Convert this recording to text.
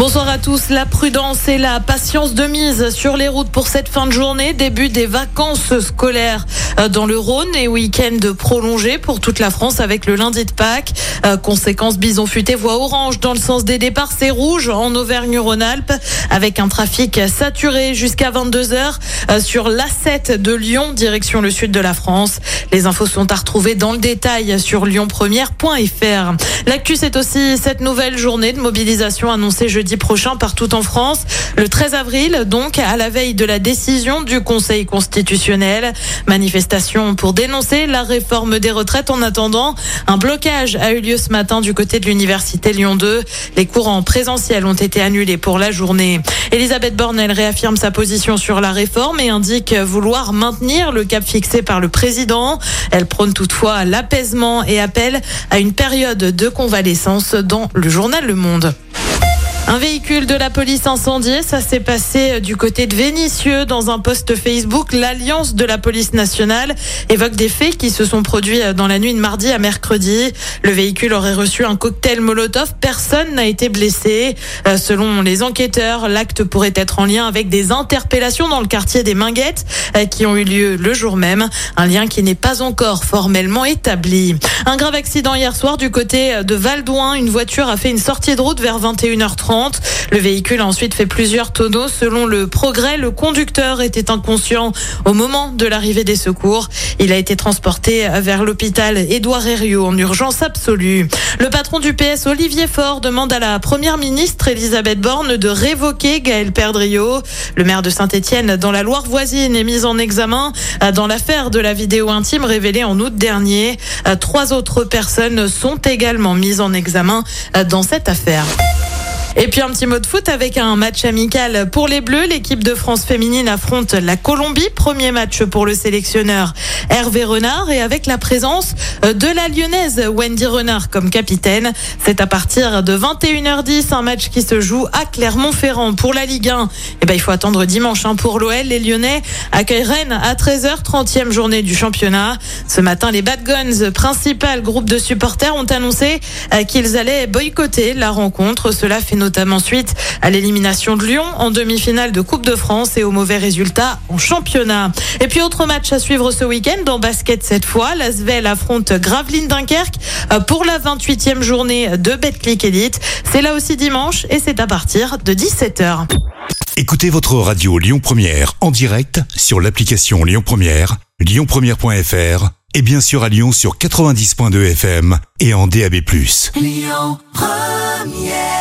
Bonsoir à tous. La prudence et la patience de mise sur les routes pour cette fin de journée. Début des vacances scolaires euh, dans le Rhône et week-end prolongé pour toute la France avec le lundi de Pâques. Euh, conséquence, Bison futé voie orange dans le sens des départs. C'est rouge en Auvergne-Rhône-Alpes avec un trafic saturé jusqu'à 22 heures euh, sur l'A7 de Lyon, direction le sud de la France. Les infos sont à retrouver dans le détail sur lyonpremière.fr. L'actu, c'est aussi cette nouvelle journée de mobilisation annoncée jeudi prochain partout en France. Le 13 avril, donc, à la veille de la décision du Conseil constitutionnel. Manifestation pour dénoncer la réforme des retraites. En attendant, un blocage a eu lieu ce matin du côté de l'université Lyon 2. Les cours en présentiel ont été annulés pour la journée. Elisabeth Bornel réaffirme sa position sur la réforme et indique vouloir maintenir le cap fixé par le président. Elle prône toutefois l'apaisement et appelle à une période de convalescence dans le journal Le Monde. Un véhicule de la police incendié, ça s'est passé euh, du côté de Vénissieux dans un post Facebook. L'Alliance de la police nationale évoque des faits qui se sont produits euh, dans la nuit de mardi à mercredi. Le véhicule aurait reçu un cocktail Molotov. Personne n'a été blessé. Euh, selon les enquêteurs, l'acte pourrait être en lien avec des interpellations dans le quartier des Minguettes qui ont eu lieu le jour même. Un lien qui n'est pas encore formellement établi. Un grave accident hier soir du côté de Valdouin. Une voiture a fait une sortie de route vers 21h30. Le véhicule a ensuite fait plusieurs tonneaux. Selon le progrès, le conducteur était inconscient au moment de l'arrivée des secours. Il a été transporté vers l'hôpital Édouard Herriot en urgence absolue. Le patron du PS, Olivier Faure, demande à la première ministre Elisabeth Borne de révoquer Gaël Perdriau. Le maire de Saint-Etienne, dans la Loire voisine, est mis en examen dans l'affaire de la vidéo intime révélée en août dernier. Trois autres personnes sont également mises en examen dans cette affaire. Et puis un petit mot de foot avec un match amical pour les Bleus. L'équipe de France féminine affronte la Colombie. Premier match pour le sélectionneur Hervé Renard et avec la présence de la lyonnaise Wendy Renard comme capitaine. C'est à partir de 21h10 un match qui se joue à Clermont-Ferrand pour la Ligue 1. Et eh ben il faut attendre dimanche hein, pour l'OL. Les Lyonnais accueillent Rennes à 13h, 30e journée du championnat. Ce matin, les Bad Guns, principal groupe de supporters, ont annoncé euh, qu'ils allaient boycotter la rencontre. Cela fait notamment suite à l'élimination de Lyon en demi-finale de Coupe de France et aux mauvais résultats en championnat. Et puis autre match à suivre ce week-end en basket cette fois. L'Asvel affronte Gravelines Dunkerque euh, pour la 28e journée de Betclic Elite. C'est là aussi dimanche et c'est à partir de 17h. Écoutez votre radio Lyon Première en direct sur l'application Lyon Première, lyonpremière.fr et bien sûr à Lyon sur 90.2 FM et en DAB+. Lyon Première